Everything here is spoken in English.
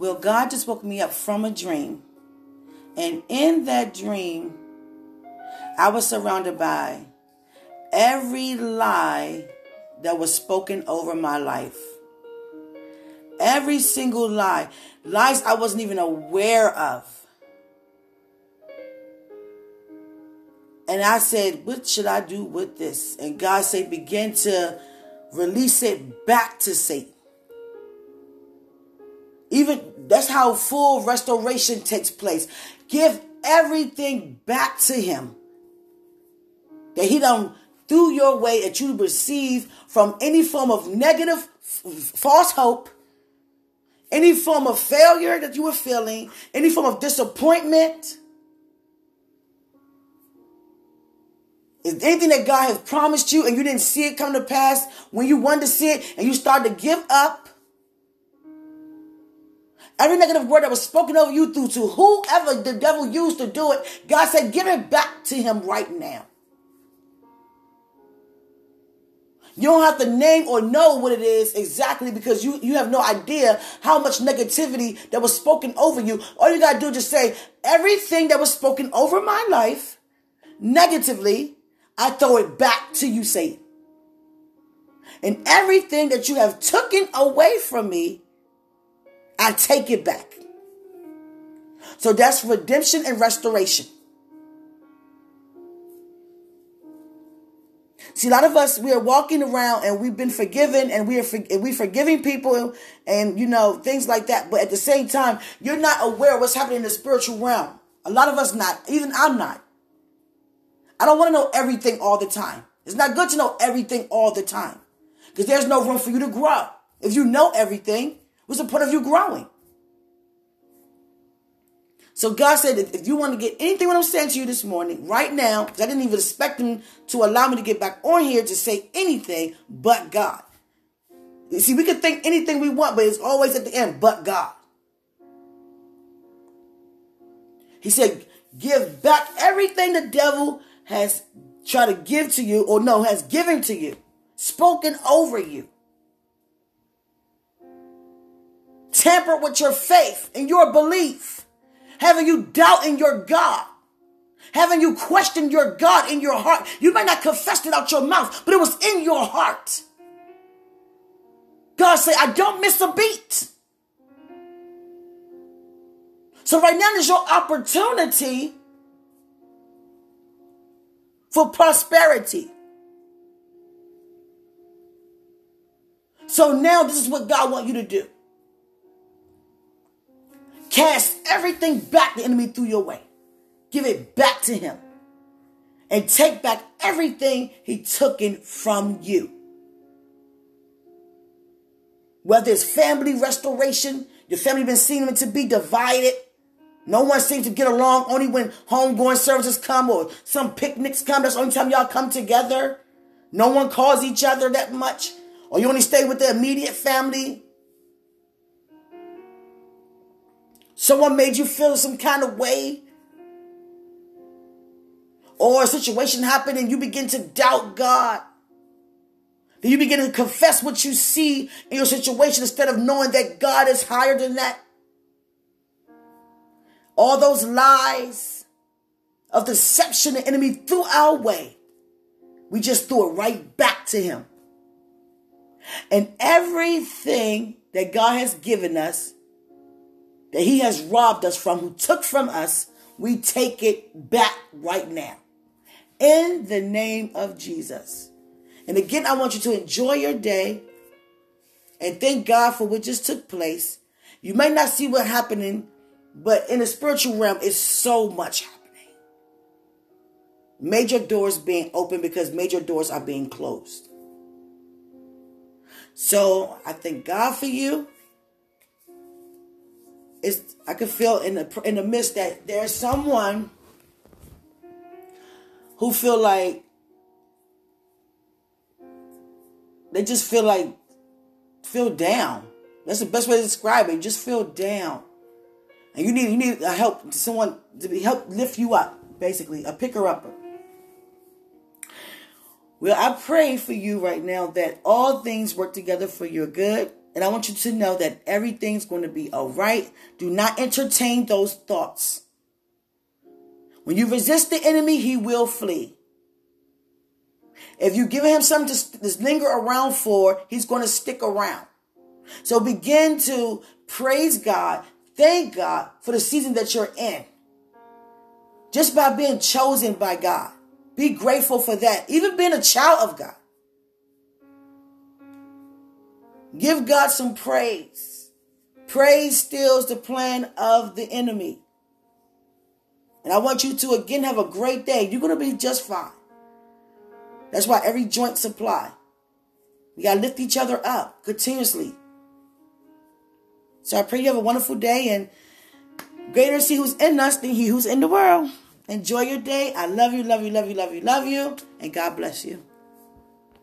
Well, God just woke me up from a dream. And in that dream, I was surrounded by every lie that was spoken over my life. Every single lie. Lies I wasn't even aware of. And I said, What should I do with this? And God said, Begin to release it back to Satan. Even that's how full restoration takes place. Give everything back to him. That he don't threw your way that you receive from any form of negative false hope, any form of failure that you were feeling, any form of disappointment. Is anything that God has promised you and you didn't see it come to pass when you wanted to see it and you started to give up? Every negative word that was spoken over you through to whoever the devil used to do it, God said, give it back to him right now. You don't have to name or know what it is exactly because you, you have no idea how much negativity that was spoken over you. All you got to do is just say, everything that was spoken over my life negatively, I throw it back to you, Satan. And everything that you have taken away from me, I take it back. So that's redemption and restoration. See, a lot of us we are walking around and we've been forgiven and we are for, we forgiving people and you know things like that. But at the same time, you're not aware what's happening in the spiritual realm. A lot of us not. Even I'm not. I don't want to know everything all the time. It's not good to know everything all the time because there's no room for you to grow. If you know everything, What's the point of you growing? So God said, if you want to get anything what I'm saying to you this morning, right now, because I didn't even expect him to allow me to get back on here to say anything but God. You see, we can think anything we want, but it's always at the end, but God. He said, give back everything the devil has tried to give to you, or no, has given to you, spoken over you. Tampered with your faith and your belief, having you doubt in your God, having you question your God in your heart. You might not confess it out your mouth, but it was in your heart. God said, I don't miss a beat. So right now is your opportunity for prosperity. So now this is what God wants you to do. Cast everything back the enemy threw your way. Give it back to him. And take back everything he took in from you. Whether it's family restoration, your family been seeming to be divided. No one seems to get along only when homegoing services come or some picnics come. That's the only time y'all come together. No one calls each other that much. Or you only stay with the immediate family. Someone made you feel some kind of way. Or a situation happened and you begin to doubt God. Then you begin to confess what you see in your situation instead of knowing that God is higher than that. All those lies of deception the enemy threw our way, we just threw it right back to him. And everything that God has given us that he has robbed us from, who took from us, we take it back right now. In the name of Jesus. And again, I want you to enjoy your day and thank God for what just took place. You may not see what happening, but in the spiritual realm, it's so much happening. Major doors being open because major doors are being closed. So I thank God for you it's I can feel in the in the midst that there's someone who feel like they just feel like feel down. That's the best way to describe it. You just feel down, and you need you need a help someone to help lift you up, basically a picker upper. Well, I pray for you right now that all things work together for your good And I want you to know that everything's going to be all right. Do not entertain those thoughts. When you resist the enemy, he will flee. If you give him something to, to linger around for, he's going to stick around. So begin to praise God, thank God for the season that you're in. Just by being chosen by God. Be grateful for that. Even being a child of God. Give God some praise. Praise steals the plan of the enemy. And I want you to again have a great day. You're going to be just fine. That's why every joint supply. We got to lift each other up continuously. So I pray you have a wonderful day and greater is he who's in us than he who's in the world. Enjoy your day. I love you, love you, love you, love you, love you. And God bless you.